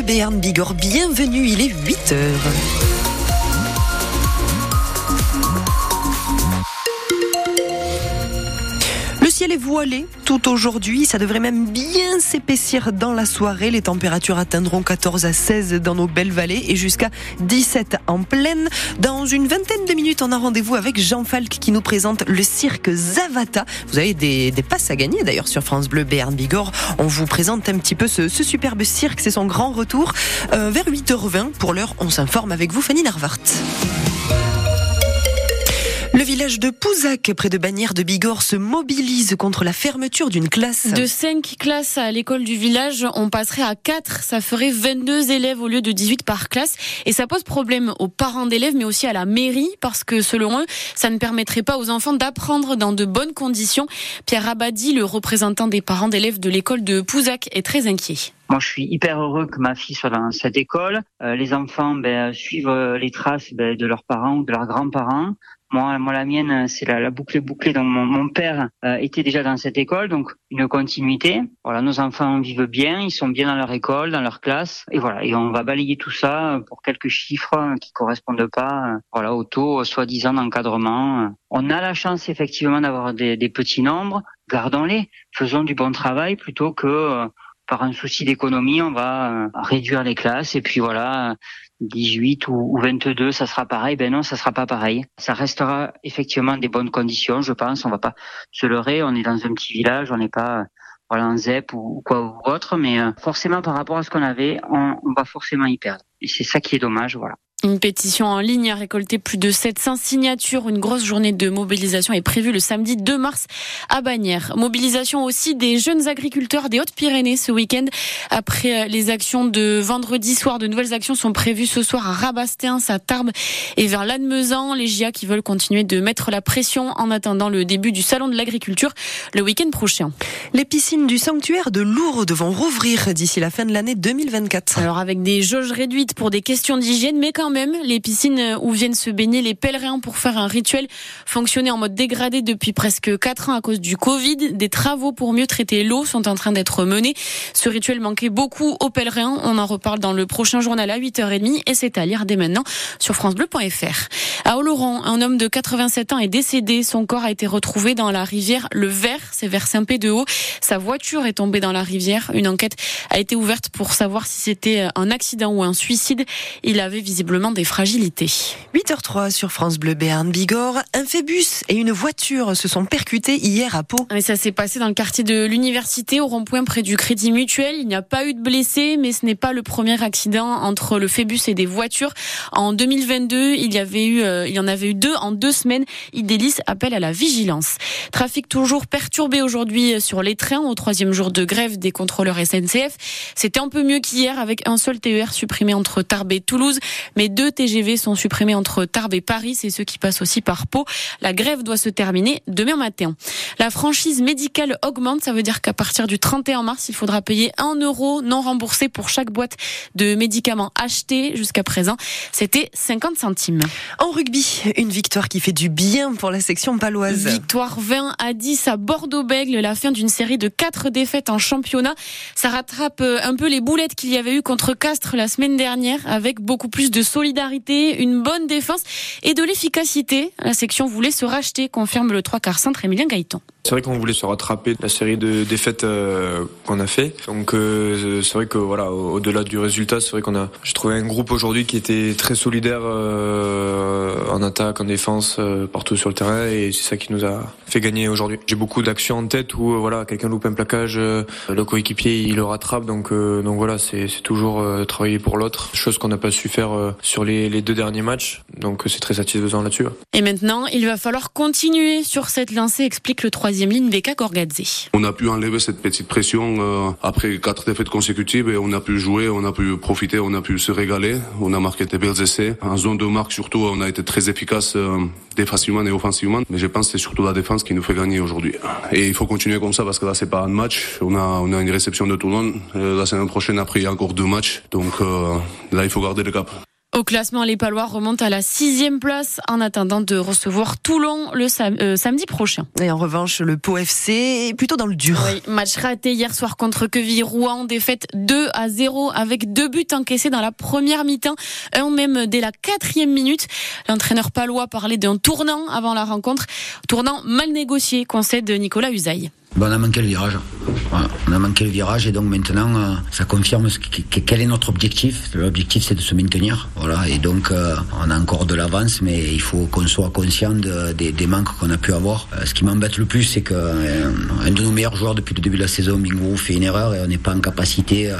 Béarn Bigorre, bienvenue, il est 8 heures. Ciel est voilé tout aujourd'hui, ça devrait même bien s'épaissir dans la soirée. Les températures atteindront 14 à 16 dans nos belles vallées et jusqu'à 17 en pleine. Dans une vingtaine de minutes, on a rendez-vous avec Jean Falk qui nous présente le cirque Zavata. Vous avez des, passes à gagner d'ailleurs sur France Bleu Béarn Bigorre. On vous présente un petit peu ce, ce superbe cirque, c'est son grand retour euh, vers 8h20. Pour l'heure, on s'informe avec vous, Fanny Narvart. Le village de Pouzac, près de Bagnères de Bigorre, se mobilise contre la fermeture d'une classe. De 5 classes à l'école du village, on passerait à 4. Ça ferait 22 élèves au lieu de 18 par classe. Et ça pose problème aux parents d'élèves, mais aussi à la mairie, parce que selon eux, ça ne permettrait pas aux enfants d'apprendre dans de bonnes conditions. Pierre Abadi, le représentant des parents d'élèves de l'école de Pouzac, est très inquiet. Moi, je suis hyper heureux que ma fille soit dans cette école. Euh, les enfants ben, suivent euh, les traces ben, de leurs parents ou de leurs grands-parents. Moi, moi, la mienne, c'est la, la boucle bouclée. Donc, mon, père euh, était déjà dans cette école, donc une continuité. Voilà, nos enfants vivent bien, ils sont bien dans leur école, dans leur classe, et voilà. Et on va balayer tout ça pour quelques chiffres qui correspondent pas, voilà, au taux soi-disant d'encadrement. On a la chance effectivement d'avoir des, des petits nombres. Gardons-les, faisons du bon travail plutôt que par un souci d'économie, on va réduire les classes et puis voilà, 18 ou 22, ça sera pareil. Ben non, ça sera pas pareil. Ça restera effectivement des bonnes conditions, je pense. On va pas se leurrer. On est dans un petit village, on n'est pas voilà un ZEP ou quoi ou autre, mais forcément par rapport à ce qu'on avait, on, on va forcément y perdre. Et c'est ça qui est dommage, voilà. Une pétition en ligne a récolté plus de 700 signatures. Une grosse journée de mobilisation est prévue le samedi 2 mars à Bagnères. Mobilisation aussi des jeunes agriculteurs des Hautes-Pyrénées ce week-end. Après les actions de vendredi soir, de nouvelles actions sont prévues ce soir à Rabastens, à Tarbes et vers Lannemezan. Les GIA qui veulent continuer de mettre la pression en attendant le début du salon de l'agriculture le week-end prochain. Les piscines du sanctuaire de Lourdes vont rouvrir d'ici la fin de l'année 2024. Alors avec des jauges réduites pour des questions d'hygiène, mais quand même, les piscines où viennent se baigner les pèlerins pour faire un rituel fonctionnaient en mode dégradé depuis presque 4 ans à cause du Covid. Des travaux pour mieux traiter l'eau sont en train d'être menés. Ce rituel manquait beaucoup aux pèlerins. On en reparle dans le prochain journal à 8h30 et c'est à lire dès maintenant sur francebleu.fr. À Oloron, un homme de 87 ans est décédé. Son corps a été retrouvé dans la rivière Le Vert, c'est vers Saint-Pédéo. Sa voiture est tombée dans la rivière. Une enquête a été ouverte pour savoir si c'était un accident ou un suicide. Il avait visiblement des fragilités. 8h03 sur France Bleu Béarn Bigorre. Un phébus et une voiture se sont percutés hier à Pau. Et ça s'est passé dans le quartier de l'université, au rond-point près du Crédit Mutuel. Il n'y a pas eu de blessés, mais ce n'est pas le premier accident entre le phébus et des voitures. En 2022, il y avait eu, euh, il y en avait eu deux en deux semaines. Idélis appelle à la vigilance. Trafic toujours perturbé aujourd'hui sur les trains au troisième jour de grève des contrôleurs SNCF. C'était un peu mieux qu'hier avec un seul TER supprimé entre Tarbes et Toulouse, mais deux TGV sont supprimés entre Tarbes et Paris, c'est ceux qui passent aussi par Pau. La grève doit se terminer demain matin. La franchise médicale augmente, ça veut dire qu'à partir du 31 mars, il faudra payer 1 euro non remboursé pour chaque boîte de médicaments achetés. Jusqu'à présent, c'était 50 centimes. En rugby, une victoire qui fait du bien pour la section paloise. Victoire 20 à 10 à Bordeaux-Bègle, la fin d'une série de 4 défaites en championnat. Ça rattrape un peu les boulettes qu'il y avait eu contre Castres la semaine dernière avec beaucoup plus de solidarité, une bonne défense et de l'efficacité. La section voulait se racheter, confirme le 3 quarts centre Emilien Gaëtan. C'est vrai qu'on voulait se rattraper la série de défaites euh, qu'on a fait. Donc euh, c'est vrai que voilà, au-delà du résultat, c'est vrai qu'on a, j'ai trouvé un groupe aujourd'hui qui était très solidaire euh, en attaque, en défense, euh, partout sur le terrain, et c'est ça qui nous a fait gagner aujourd'hui. J'ai beaucoup d'actions en tête où voilà, quelqu'un loupe un plaquage, le coéquipier il le rattrape, donc donc voilà, c'est toujours travailler pour l'autre, chose qu'on n'a pas su faire sur les, les deux derniers matchs. Donc c'est très satisfaisant là-dessus. Et maintenant, il va falloir continuer sur cette lancée, explique le troisième On a pu enlever cette petite pression euh, après quatre défaites consécutives et on a pu jouer, on a pu profiter, on a pu se régaler. On a marqué des belles essais. En zone de marque surtout, on a été très efficace euh, défensivement et offensivement. Mais je pense que c'est surtout la défense qui nous fait gagner aujourd'hui. Et il faut continuer comme ça parce que là c'est pas un match. On a une réception de Toulon. Euh, la semaine prochaine après il y a encore deux matchs. Donc euh, là il faut garder le cap. Au classement, les Palois remontent à la sixième place en attendant de recevoir Toulon le euh, samedi prochain. Et en revanche, le Pau FC est plutôt dans le dur. Oui, match raté hier soir contre Queville-Rouen, défaite 2 à 0 avec deux buts encaissés dans la première mi-temps, un même dès la quatrième minute. L'entraîneur palois parlait d'un tournant avant la rencontre, tournant mal négocié, concède Nicolas Usaï. On a manqué le virage. on a manqué le virage et donc maintenant euh, ça confirme quel est notre objectif. L'objectif c'est de se maintenir. Voilà et donc euh, on a encore de l'avance, mais il faut qu'on soit conscient des manques qu'on a pu avoir. Euh, ce qui m'embête le plus, c'est qu'un de nos meilleurs joueurs depuis le début de la saison, Mingo, fait une erreur et on n'est pas en capacité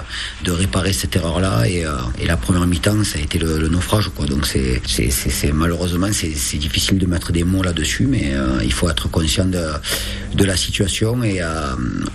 de réparer cette erreur-là. Et, la première mi-temps, ça a été le, naufrage. Donc c'est, malheureusement c'est, difficile de mettre des mots là-dessus, mais il faut être conscient de la situation et euh,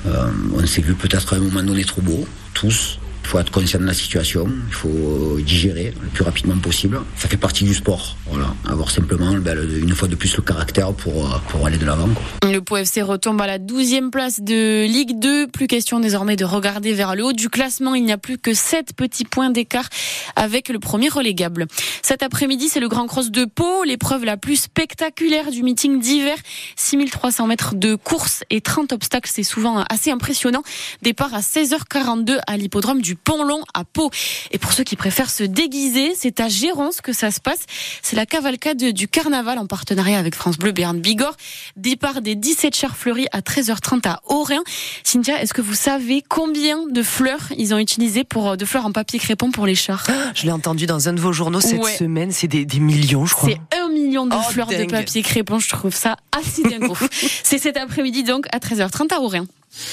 euh, on s'est vu peut-être à un moment donné trop beau, tous. Il faut être conscient de la situation, il faut digérer le plus rapidement possible. Ça fait partie du sport. Voilà, avoir simplement ben, une fois de plus le caractère pour, euh, pour aller de l'avant. Le Pau FC retombe à la 12e place de Ligue 2. Plus question désormais de regarder vers le haut du classement. Il n'y a plus que 7 petits points d'écart avec le premier relégable. Cet après-midi, c'est le Grand Cross de Pau, l'épreuve la plus spectaculaire du meeting d'hiver. 6300 mètres de course et 30 obstacles, c'est souvent assez impressionnant. Départ à 16h42 à l'hippodrome du Pont-Long à Pau. Et pour ceux qui préfèrent se déguiser, c'est à Gérance que ça se passe. C'est la cavalcade du carnaval en partenariat avec France Bleu Béarn Bigorre. Départ des 17 chars fleuris à 13h30 à Aurien. Cynthia, est-ce que vous savez combien de fleurs ils ont utilisé pour de fleurs en papier crépon pour les chars Je l'ai entendu dans un de vos journaux cette semaine. C'est des, millions, je crois. C'est un million de oh, fleurs de papier crépon. Je trouve ça assez dingue. C'est cet après-midi donc à 13h30 à Aurien.